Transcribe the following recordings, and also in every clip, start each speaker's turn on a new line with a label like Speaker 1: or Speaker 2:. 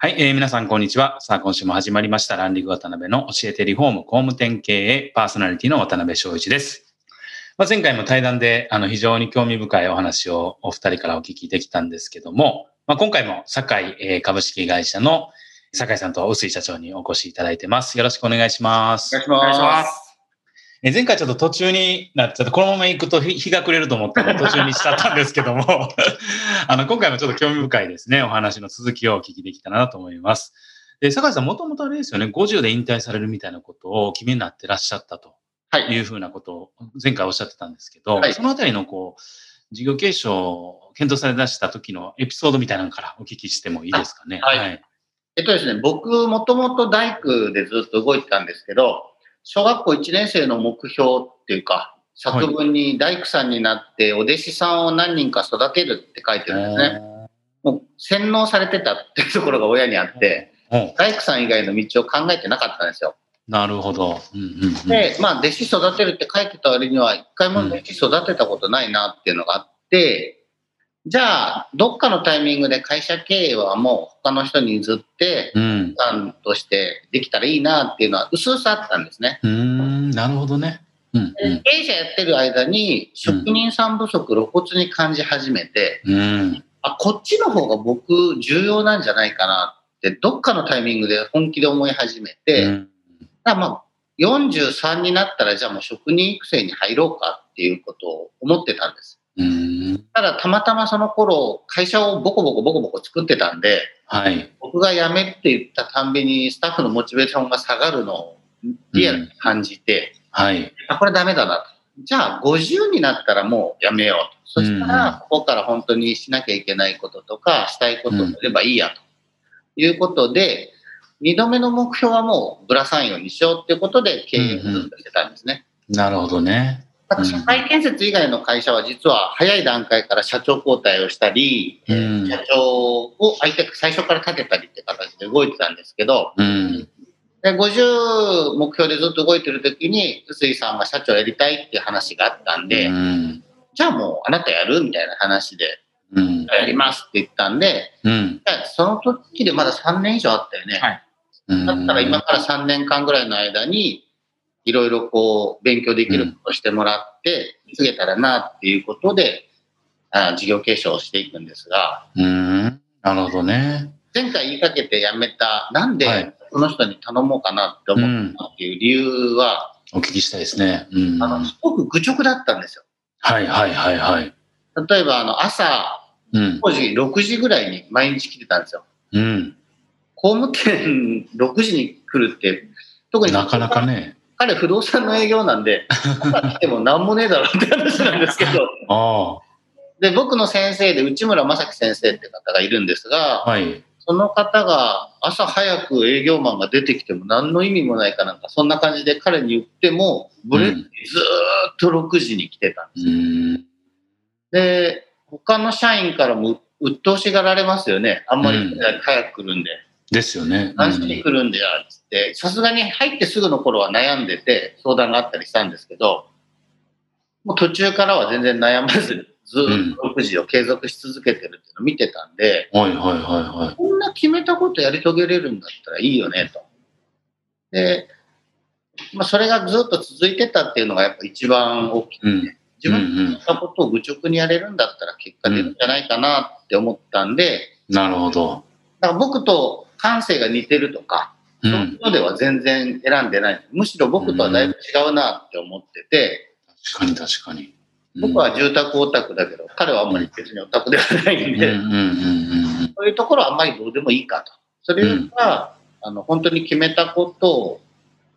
Speaker 1: はい、えー、皆さんこんにちは。さあ、今週も始まりました、ランディング渡辺の教えてリフォーム工務店経営パーソナリティの渡辺翔一です。まあ、前回も対談であの非常に興味深いお話をお二人からお聞きできたんですけども、まあ、今回も堺、え、株式会社の酒井さんと臼井社長にお越しいただいてます。よろしくお願いします。
Speaker 2: お願いします。
Speaker 1: え前回ちょっと途中になっちゃって、このまま行くと日が暮れると思ったので 途中にしちゃったんですけども、あの、今回もちょっと興味深いですね、お話の続きをお聞きできたらなと思います。で、坂井さん、もともとあれですよね、50で引退されるみたいなことを決めになってらっしゃったというふうなことを前回おっしゃってたんですけど、はい、そのあたりのこう、事業継承を検討され出した時のエピソードみたいなのからお聞きしてもいいですかね？
Speaker 2: はい。はい、えっとですね、僕、もともと大工でずっと動いてたんですけど、小学校1年生の目標っていうか、作文に大工さんになってお弟子さんを何人か育てるって書いてるんですね。もう洗脳されてたっていうところが親にあって、大工さん以外の道を考えてなかったんですよ。
Speaker 1: なるほど。
Speaker 2: うんうんうん、で、まあ、弟子育てるって書いてた割には、一回も弟子育てたことないなっていうのがあって、じゃあ、どっかのタイミングで会社経営はもう他の人に譲って、うん、としてできたらいいなっていうのは薄々あったんですね。
Speaker 1: うん、なるほどね。
Speaker 2: うん、経営者やってる間に職人さん不足露骨に感じ始めて、うん、あ、こっちの方が僕重要なんじゃないかなってどっかのタイミングで本気で思い始めて、うん、まあ43になったらじゃあもう職人育成に入ろうかっていうことを思ってたんです。ただたまたまその頃会社をボコボコボコボコ作ってたんで、はい、僕が辞めって言ったたんびにスタッフのモチベーションが下がるのをリアルに感じて、うん、はい、あこれダメだなと。じゃあ50になったらもうやめようと。そしたらここから本当にしなきゃいけないこととかしたいことをすればいいやということで、2度目の目標はもうブラサインをにしようっていうことで経営をしてたんですね。
Speaker 1: うんうん、なるほどね。
Speaker 2: 社会建設以外の会社は実は早い段階から社長交代をしたり、うん、社長を相手最初から立てたりって形で動いてたんですけど、うん、で50目標でずっと動いてる時に臼井さんが社長やりたいっていう話があったんで、うん、じゃあもうあなたやるみたいな話で、やりますって言ったんで、その時でまだ3年以上あったよね。はい、だったら今から3年間ぐらいの間にいろいろこう、勉強できることをしてもらって、継げたらなっていうことで、あ事業継承をしていくんですが。
Speaker 1: うん。なるほどね。
Speaker 2: 前回言いかけて辞めた、なんでこの人に頼もうかなって思ったっていう理由は、
Speaker 1: お聞きしたいですね。
Speaker 2: うん、あの、すごく愚直だったんですよ。
Speaker 1: はいはいはいはい。
Speaker 2: 例えば、あの、朝、うん、当時6時ぐらいに毎日来てたんですよ。うん。工務店6時に来るって、
Speaker 1: 特になかなかね。
Speaker 2: 彼不動産の営業なんで、朝来ても何もねえだろうって話なんですけど。で、僕の先生で内村正樹先生って方がいるんですが、はい、その方が朝早く営業マンが出てきても何の意味もないかなんか、そんな感じで彼に言っても、ブレずっと6時に来てたんですよ。うん、で、他の社員からも鬱陶しがられますよね。あんまり早く来るんで。
Speaker 1: ですよね。
Speaker 2: 何しに来るんだよ、つって、さすがに入ってすぐの頃は悩んでて相談があったりしたんですけど、もう途中からは全然悩まず、ずっと6時を継続し続けてるっていうのを見てたんで、はいはいはいはい。こんな決めたことやり遂げれるんだったらいいよね、と。で、まあ、それがずっと続いてたっていうのがやっぱ一番大きくて、うん、自分の決めたことを愚直にやれるんだったら結果出るんじゃないかなって思ったんで、
Speaker 1: なるほど。
Speaker 2: だから僕と感性が似てるとか、そういうのでは全然選んでない。むしろ僕とはだいぶ違うなって思ってて。
Speaker 1: 確かに確かに。
Speaker 2: 僕は住宅オタクだけど、彼はあんまり別にオタクではないんで、そういうところはあんまりどうでもいいかと。それよりは、あの、本当に決めたことを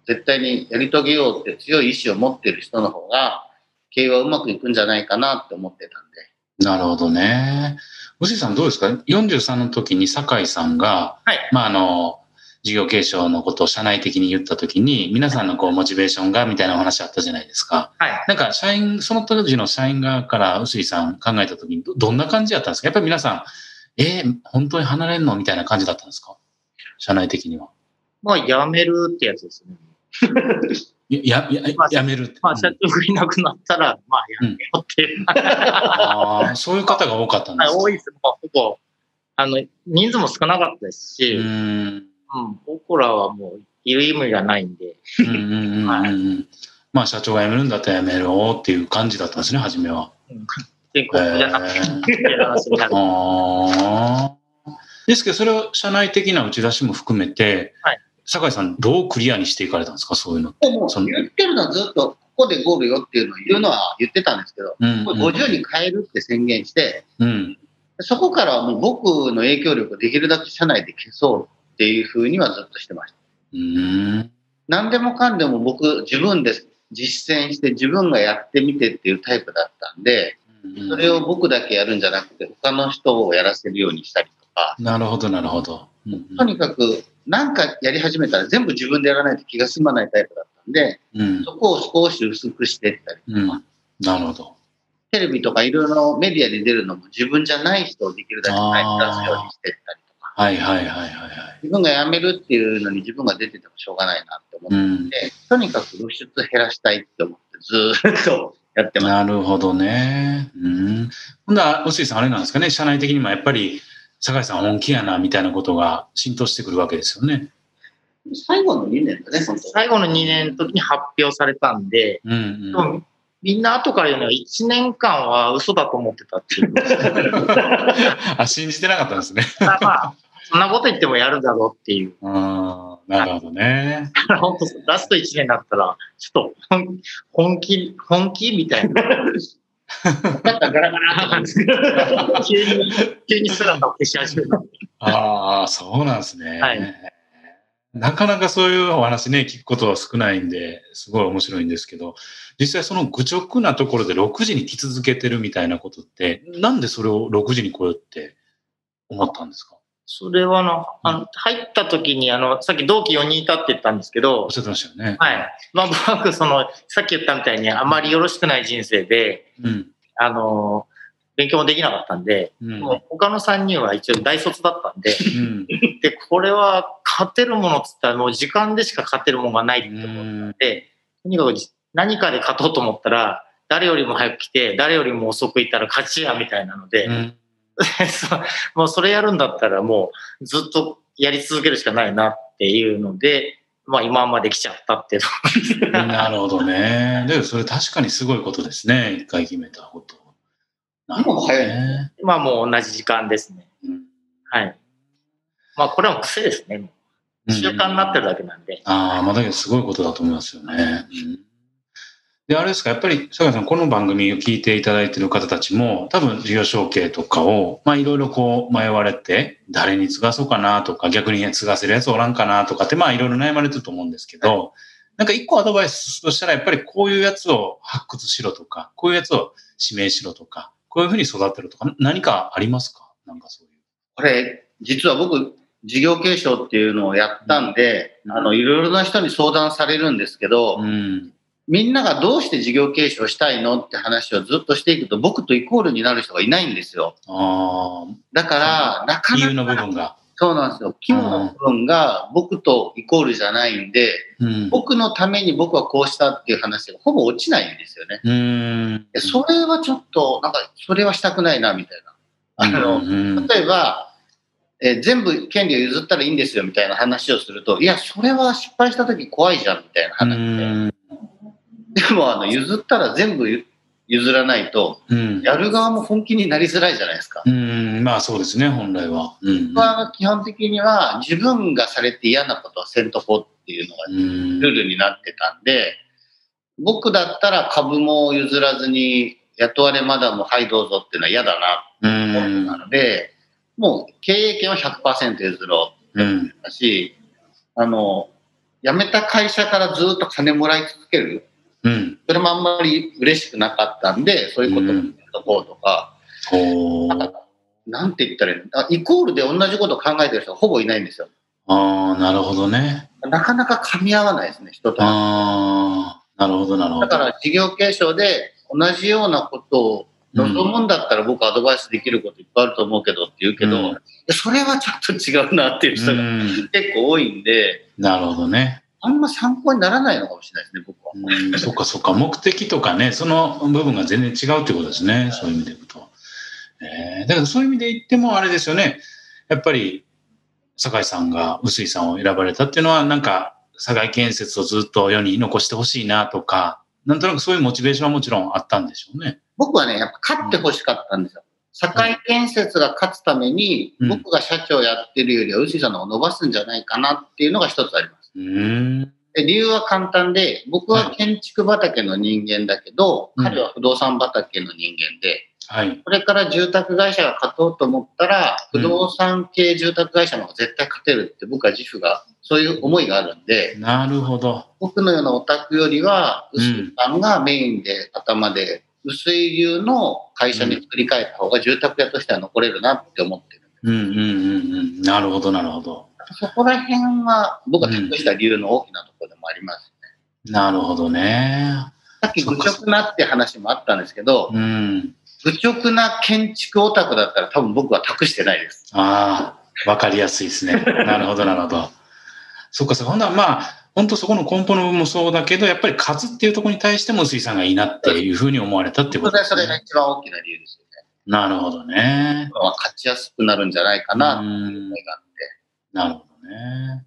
Speaker 2: 絶対にやり遂げようって強い意志を持っている人の方が、経営はうまくいくんじゃないかなって思ってたんで。
Speaker 1: なるほどね。星さんどうですか ?43 の時に酒井さんが、はい、まああの、事業継承のことを社内的に言ったときに、皆さんのこう、モチベーションがみたいなお話あったじゃないですか。
Speaker 3: はい。
Speaker 1: なんか、社員、その当時の社員側から、臼井さん考えたときにど、どんな感じだったんですか？やっぱり皆さん、えー、本当に離れんの？みたいな感じだったんですか？社内的には。
Speaker 3: まあ、やめるってやつですね。
Speaker 1: や、や、ややめるって。
Speaker 3: まあ、社長がいなくなったら、まあ、やめようっていう。
Speaker 1: ああ、そういう方が多かったんですか？
Speaker 3: 多いです。もう、ほぼ、あの、人数も少なかったですし、
Speaker 1: う
Speaker 3: うん、
Speaker 1: ん。
Speaker 3: 僕らはもう、いる意味がないんで、
Speaker 1: うんうんうんうん。まあ、社長が辞めるんだったら辞めろっていう感じだったんですね、初めは。
Speaker 3: 全国じゃなくて、っていう話になる。
Speaker 1: ああ。ですけど、それを社内的な打ち出しも含めて、
Speaker 3: はい
Speaker 1: 酒井さん、どうクリアにしていかれたんですか、そういうの。
Speaker 2: もう
Speaker 1: その
Speaker 2: 言ってるのはずっと、ここでゴールよっていうのを言うのは言ってたんですけど、
Speaker 1: うん、
Speaker 2: これ50に変えるって宣言して、
Speaker 1: うん。
Speaker 2: そこからはもう僕の影響力をできるだけ社内で消そうっていうふうにはずっとしてました。
Speaker 1: うん。
Speaker 2: 何でもかんでも僕自分で実践して自分がやってみてっていうタイプだったんで、それを僕だけやるんじゃなくて他の人をやらせるようにしたりとか、
Speaker 1: なるほど、なるほど。うん
Speaker 2: とにかく何かやり始めたら全部自分でやらないと気が済まないタイプだったんで、
Speaker 1: うん。
Speaker 2: そこを少し薄くしていったりとか、
Speaker 1: うん。なるほど。
Speaker 2: テレビとかいろいろメディアで出るのも自分じゃない人をできるだけ前に出すようにしていったりとか、
Speaker 1: はいはいはいはいはい。
Speaker 2: 自分が辞めるっていうのに自分が出ててもしょうがないなって思って、
Speaker 1: うん。
Speaker 2: とにかく露出減らしたいって思ってずーっとやってます。
Speaker 1: なるほどね。うん。ほんなら、臼井さんあれなんですかね、社内的にもやっぱり、酒井さん本気やな、みたいなことが浸透してくるわけですよね。
Speaker 2: 最後の2年だね、本当
Speaker 3: 最後の2年の時に発表されたんで、
Speaker 1: うんうん
Speaker 3: みんな後から言うのは1年間は嘘だと思ってたっていう。
Speaker 1: あ、信じてなかったんですね。
Speaker 3: まあ、そんなこと言ってもやるだろうっていう。
Speaker 1: なるほどね。
Speaker 3: 本当ラスト1年だったら、ちょっと本本気、本気みたいな。
Speaker 2: なんかガラガラと
Speaker 3: 急に、急に姿を消し始めた。
Speaker 1: ああ、そうなんですね。
Speaker 3: はい
Speaker 1: なかなかそういうお話ね、聞くことは少ないんで、すごい面白いんですけど、実際その愚直なところで6時に来続けてるみたいなことって、なんでそれを6時に来ようって思ったんですか？
Speaker 3: それはあの、あの入った時に、あの、さっき同期4人いたって言ったんですけど
Speaker 1: おっ、しゃってましたよね。
Speaker 3: はい。まあ僕、その、さっき言ったみたいにあまりよろしくない人生で、
Speaker 1: うん。
Speaker 3: あの、勉強もできなかったんで、
Speaker 1: うん。
Speaker 3: もう他の3人は一応大卒だったんで、
Speaker 1: うん。
Speaker 3: で、これは勝てるものっつったらもう時間でしか勝てるものがないって
Speaker 1: う
Speaker 3: 思っ
Speaker 1: ん
Speaker 3: て、とにかく何かで勝とうと思ったら、誰よりも早く来て、誰よりも遅く行ったら勝ちやみたいなので、
Speaker 1: うん
Speaker 3: もうそれやるんだったらもうずっとやり続けるしかないなっていうので、まあ今まで来ちゃったっていうの
Speaker 1: なるほどね。でもそれ確かにすごいことですね。一回決めたこと。なるほど
Speaker 2: 早い
Speaker 1: ね。
Speaker 3: まあもう同じ時間ですね。
Speaker 1: うん
Speaker 3: はい。まあこれは癖ですね。習慣になってるだけなんで。
Speaker 1: ああ、まあだけどすごいことだと思いますよね。うんで、あれですか、やっぱり、坂井さん、この番組を聞いていただいている方たちも、多分事業承継とかを、まあいろいろこう迷われて、誰に継がそうかなとか、逆に継がせるやつおらんかなとかって、まあいろいろ悩まれてると思うんですけど、なんか一個アドバイスとしたら、やっぱりこういうやつを発掘しろとか、こういうやつを指名しろとか、こういうふうに育てるとか、何かありますか？なんかそういう。
Speaker 2: これ、実は僕、事業継承っていうのをやったんで、
Speaker 1: うん
Speaker 2: あの、いろいろな人に相談されるんですけど、
Speaker 1: うん。
Speaker 2: みんながどうして事業継承したいのって話をずっとしていくと、僕とイコールになる人がいないんですよ。
Speaker 1: ああ、
Speaker 2: だから、なか
Speaker 1: 理由の部
Speaker 2: なか、
Speaker 1: 分が。
Speaker 2: そうなんですよ。肝の部分が僕とイコールじゃないんで、
Speaker 1: うん。
Speaker 2: 僕のために僕はこうしたっていう話がほぼ落ちないんですよね。
Speaker 1: うん。
Speaker 2: でそれはちょっと、なんか、それはしたくないな、みたいな。あの、
Speaker 1: うん
Speaker 2: 例えば、えー全部権利を譲ったらいいんですよみたいな話をすると、いや、それは失敗した時怖いじゃんみたいな
Speaker 1: う
Speaker 2: 話で。
Speaker 1: ん
Speaker 2: でも、あの、譲ったら全部ゆ譲らないと、
Speaker 1: うん
Speaker 2: やる側も本気になりづらいじゃないですか。
Speaker 1: うん、まあそうですね、本来は。うん
Speaker 2: 僕は基本的には自分がされて嫌なことはせんとこっていうのが
Speaker 1: うん
Speaker 2: ルールになってたんで、僕だったら株も譲らずに雇われマダムはいどうぞっていうのは嫌だな
Speaker 1: う
Speaker 2: と思ってた
Speaker 1: ん
Speaker 2: ので、もう経営権は100%譲ろう
Speaker 1: うん
Speaker 2: だし、あの、辞めた会社からずっと金もらい続ける。
Speaker 1: うん。
Speaker 2: それもあんまり嬉しくなかったんで、そういうこともやっとこうとか、
Speaker 1: ほう
Speaker 2: なんかなんて言ったらいいの？あイコールで同じことを考えてる人がほぼいないんですよ。
Speaker 1: ああ、なるほどね。
Speaker 2: なかなか噛み合わないですね、人と。
Speaker 1: ああ、なるほど、なるほど。
Speaker 2: だから事業継承で同じようなことを望むんだったら僕アドバイスできることいっぱいあると思うけどって言うけど、うん、それはちょっと違うなっていう人が結構多いんで、
Speaker 1: なるほどね。
Speaker 2: あんま参考にならないのかもしれないですね、僕は。
Speaker 1: うん、そっかそっか。目的とかね、その部分が全然違うってことですね。はい、そういう意味で言うと。えー、だからそういう意味で言ってもあれですよね。やっぱり、酒井さんが臼井さんを選ばれたっていうのは、なんか、酒井建設をずっと世に残してほしいなとか、なんとなくそういうモチベーションはもちろんあったんでしょうね。
Speaker 2: 僕はね、やっぱ勝ってほしかったんですよ。堺建設が勝つために、僕が社長やってるよりは、臼井さんのを伸ばすんじゃないかなっていうのが一つあります。で理由は簡単で、僕は建築畑の人間だけど、はい、彼は不動産畑の人間で、はい、これから住宅会社が勝とうと思ったら、不動産系住宅会社の方が絶対勝てるって僕は自負が、そういう思いがあるんで、
Speaker 1: なるほど。
Speaker 2: 僕のようなオタクよりは、臼井さんがメインで頭で薄い流の会社に作り変えた方が住宅屋としては残れるなって思ってる。
Speaker 1: うんうんうんうん。なるほど、なるほど。
Speaker 2: そこら辺は僕が託した理由の大きなところでもあります
Speaker 1: ね。なるほどね。
Speaker 2: さっき愚直なって話もあったんですけど、うん、愚直な建築オタクだったら多分僕は託してないです。
Speaker 1: ああ、わかりやすいですね。なるほど、なるほど。そっか、そほんなまあ、本当そこの根本の部分もそうだけど、やっぱり数っていうところに対しても水さんがいいなっていうふうに思われたってこと
Speaker 2: ですね。それが一番大きな理由ですよね。
Speaker 1: なるほどね。
Speaker 2: 勝ちやすくなるんじゃないかなっていう思いがあって。
Speaker 1: なるほどね。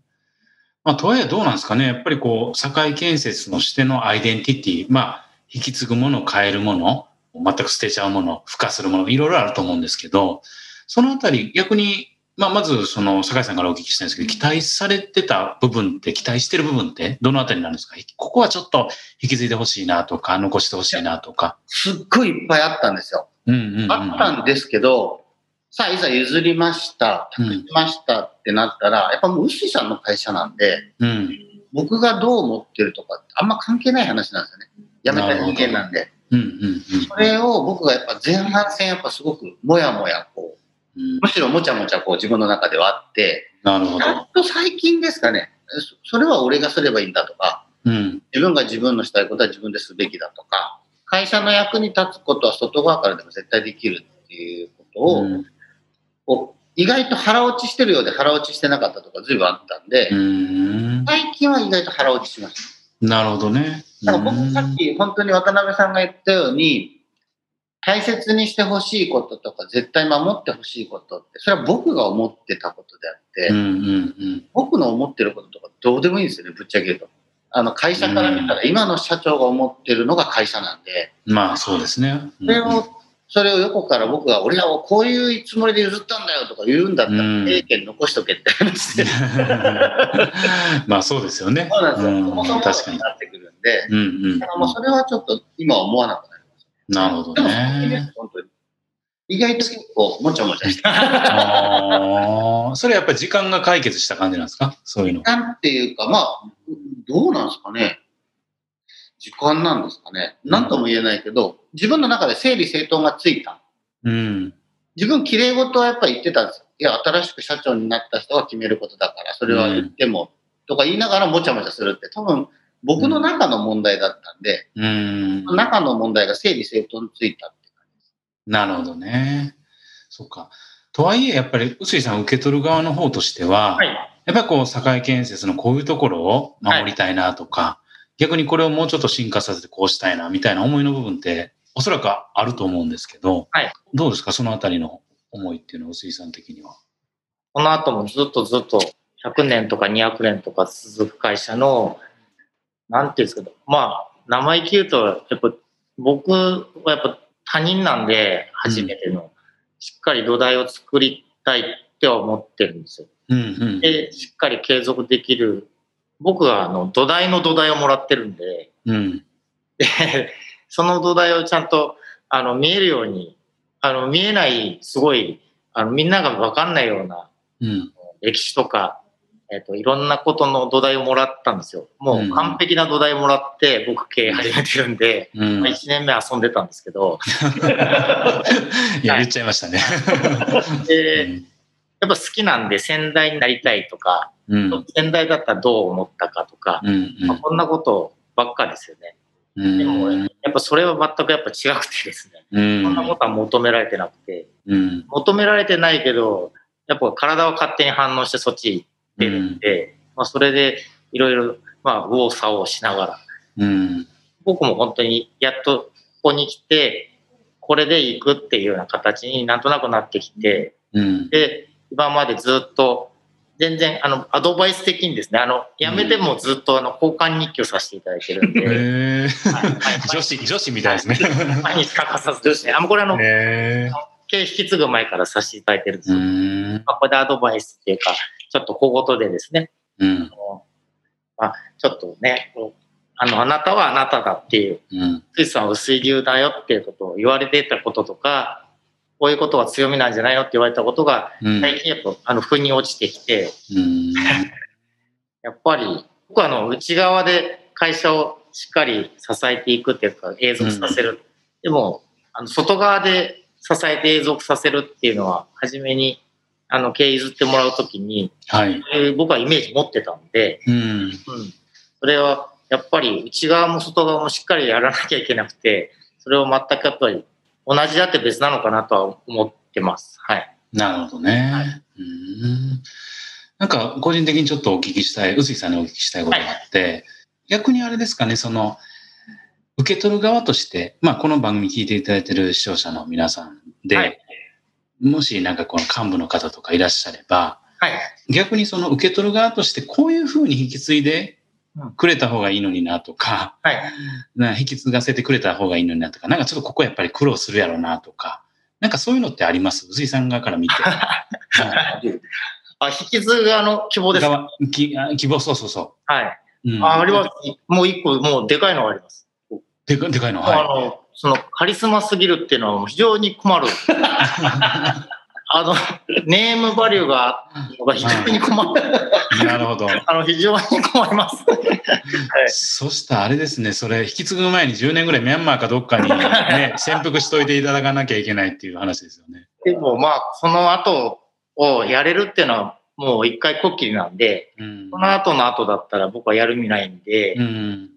Speaker 1: まあ、とはいえどうなんですかね。やっぱりこう、堺建設のしてのアイデンティティ、まあ、引き継ぐもの、変えるもの、全く捨てちゃうもの、付加するもの、いろいろあると思うんですけど、そのあたり逆にまあ、まず、その、酒井さんからお聞きしたいんですけど、期待されてた部分って、期待してる部分って、どのあたりなんですか？ここはちょっと引き継いでほしいなとか、残してほしいなとか。
Speaker 2: すっごいいっぱいあったんですよ。うんうんうん、あったんですけど、さあ、いざ譲りました、託しましたってなったら、うん、やっぱもう、臼井さんの会社なんで、うん、僕がどう思ってるとかあんま関係ない話なんですよね。辞めた人間なんで。うんうんうん、それを僕がやっぱ前半戦やっぱすごくもやもやこう、むしろもちゃもちゃこう自分の中ではあって、
Speaker 1: なるほど。
Speaker 2: やっと最近ですかね、それは俺がすればいいんだとか、うん、自分が自分のしたいことは自分でするべきだとか、会社の役に立つことは外側からでも絶対できるっていうことを、うん、こう意外と腹落ちしてるようで腹落ちしてなかったとか随分あったんで、ん最近は意外と腹落ちしました。
Speaker 1: なるほどね。
Speaker 2: だから僕さっき本当に渡辺さんが言ったように、大切にしてほしいこととか、絶対守ってほしいことって、それは僕が思ってたことであって、うんうんうん、僕の思ってることとかどうでもいいんですよね、ぶっちゃけ言うと。あの会社から見たら、今の社長が思ってるのが会社なんで。
Speaker 1: まあそうですね。
Speaker 2: それを、それを横から僕が、俺はこういうつもりで譲ったんだよとか言うんだったら、経験残しとけって話で。
Speaker 1: まあそうですよね。
Speaker 2: そうなんですよ。そもそも確かになってくるんで、うんうん、だからもうそれはちょっと今思わなくな
Speaker 1: なるほどね。
Speaker 2: 本当に。意外と結構もちゃもちゃした。
Speaker 1: ああ、それやっぱり時間が解決した感じなんですか？そういうの。
Speaker 2: 時間っていうか、まあ、どうなんですかね。時間なんですかね。何とも言えないけど、自分の中で整理整頓がついた。うん。自分、綺麗事はやっぱり言ってたんですよ。いや、新しく社長になった人が決めることだから、それは言っても、とか言いながらもちゃもちゃするって、多分、僕の中の問題だったんで、うん、中の問題が整理整頓ついたって感じです。
Speaker 1: なるほどね。そっか。とはいえ、やっぱり、臼井さん受け取る側の方としては、はい、やっぱりこう、堺建設のこういうところを守りたいなとか、はい、逆にこれをもうちょっと進化させてこうしたいなみたいな思いの部分って、おそらくあると思うんですけど、はい、どうですか？そのあたりの思いっていうのは、臼井さん的には。
Speaker 3: この後もずっとずっと100年とか200年とか続く会社のなんていうんですけど、まあ、生意気言うと、やっぱ僕はやっぱ他人なんで、初めての、うん、しっかり土台を作りたいっては思ってるんですよ。うんうん、で、しっかり継続できる。僕はあの土台の土台をもらってるんで、うん、でその土台をちゃんとあの見えるように、あの見えないすごいあのみんなが分かんないような、うん、歴史とかえっ、ー、と、いろんなことの土台をもらったんですよ。もう完璧な土台をもらって、僕経営始めてるんで、うん、まあ、1年目遊んでたんですけど。
Speaker 1: いや、言っちゃいましたね。
Speaker 3: で、やっぱ好きなんで先代になりたいとか、
Speaker 1: うん、
Speaker 3: 先代だったらどう思ったかとか、うんうん、まあ、こんなことばっかですよね。でも、やっぱそれは全くやっぱ違くてですね、うん、そんなことは求められてなくて、うん、求められてないけど、やっぱ体は勝手に反応してそっち行ってるんで、うん、まあそれでいろいろ、まあ、右往左往しながら、うん、僕も本当にやっとここに来て、これで行くっていうような形になんとなくなってきて、うん、で、今までずっと全然、あの、アドバイス的にですね、あの、辞めてもずっと、あの、交換日記をさせていただいてるんで。へ
Speaker 1: 女子、女子みたいですね。
Speaker 3: 毎日欠かさずですね。あ、もうこれあの、経営引き継ぐ前からさせていただいてるんですよ。まあ、これでアドバイスっていうか、ちょっと小言でですね、うん、まあ、ちょっとね、あの、あなたはあなただっていう、水、うん、さんは薄い流だよっていうことを言われていたこととか、こういうことが強みなんじゃないのって言われたことが、最近やっぱ、あの、腑に落ちてきて、やっぱり、僕はあの、内側で会社をしっかり支えていくっていうか、永続させる。うん、でも、あの、外側で支えて永続させるっていうのは、初めに、あの、経営譲ってもらうときに、はい、僕はイメージ持ってたんで、うん、うん、それは、やっぱり内側も外側もしっかりやらなきゃいけなくて、それを全くやっぱり同じだって別なのかなとは思ってます。はい。
Speaker 1: なるほどね。はい、うんなんか個人的にちょっとお聞きしたい、宇津木さんにお聞きしたいことがあって、はい、逆にあれですかね、その、受け取る側として、まあこの番組聞いていただいてる視聴者の皆さんで、はい、もしなんかこの幹部の方とかいらっしゃれば、はい、逆にその受け取る側としてこういうふうに引き継いでくれた方がいいのになとか、はい、な引き継がせてくれた方がいいのになとか、なんかちょっとここやっぱり苦労するやろうなとか、なんかそういうのってあります？宇井さん側から見て。
Speaker 3: あ、引き継がの希望ですか？
Speaker 1: 希望、そうそうそ
Speaker 3: う。はい。うん、ああります。もう一個、もうでかいのがあります。
Speaker 1: でかでかいの？はい。あの、
Speaker 3: そのカリスマすぎるっていうのは非常に困る。あの、ネームバリューが非常に困る。
Speaker 1: なるほど。
Speaker 3: あの、非常に困ります。はい、
Speaker 1: そしたらあれですね、それ引き継ぐ前に10年ぐらいミャンマーかどっかにね、潜伏しといていただかなきゃいけないっていう話ですよね。
Speaker 3: でもまあ、その後をやれるっていうのはもう一回こっきりなんで、うん、その後の後だったら僕はやる意味ないんで、うん、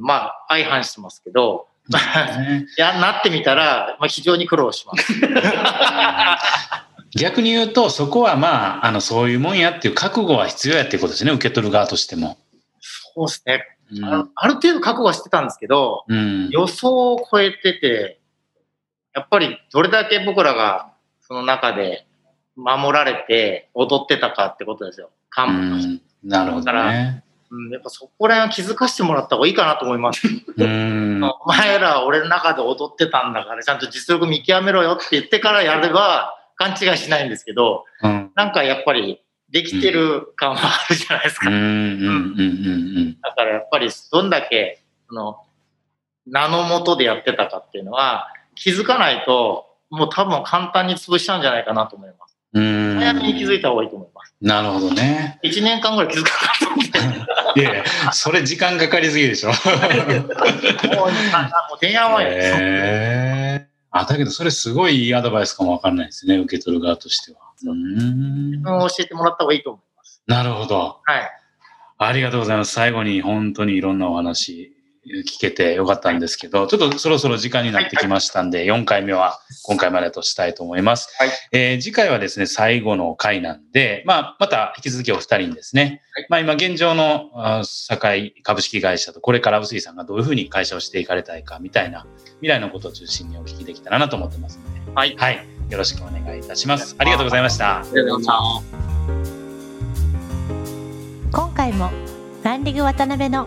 Speaker 3: まあ、相反してますけど、ね、や、なってみたら、まあ、非常に苦労します。
Speaker 1: 逆に言うと、そこはまあ、あの、そういうもんやっていう覚悟は必要やっていうことですね、受け取る側としても。
Speaker 3: そうですね。うん、あある程度覚悟はしてたんですけど、うん、予想を超えてて、やっぱりどれだけ僕らがその中で守られて踊ってたかってことですよ。幹部として。
Speaker 1: なるほど、ね。
Speaker 3: うん、やっぱそこら辺は気づかせてもらった方がいいかなと思います。うん お前らは俺の中で踊ってたんだから、ちゃんと実力見極めろよって言ってからやれば、勘違いしないんですけど、うん、なんかやっぱりできてる感はあるじゃないですか。だからやっぱりどんだけ、その、名のもとでやってたかっていうのは、気づかないと、もう多分簡単に潰しちゃうんじゃないかなと思います。早めに気づいた方がいいと思います。
Speaker 1: なるほどね。
Speaker 3: 1年間ぐらい気づかなかった
Speaker 1: いやそれ時間かかりすぎでしょ。もう、もう
Speaker 3: 電話は
Speaker 1: えーあ、だけどそれすごいいいアドバイスかもわかんないですね、受け取る側としては。
Speaker 3: うん。教えてもらった方がいいと思います。
Speaker 1: なるほど。
Speaker 3: はい。
Speaker 1: ありがとうございます。最後に本当にいろんなお話聞けてよかったんですけど、ちょっとそろそろ時間になってきましたんで、4回目は今回までとしたいと思います。はい、えー、次回はですね、最後の回なんで、まあ、また引き続きお二人にですね、はい、まあ今現状の堺株式会社とこれから臼井さんがどういうふうに会社をしていかれたいかみたいな未来のことを中心にお聞きできたらなと思ってますので、はい。はい。よろしくお願いいたします。ありがとうございました。ありがとうございました。
Speaker 4: 今回もランディング渡辺の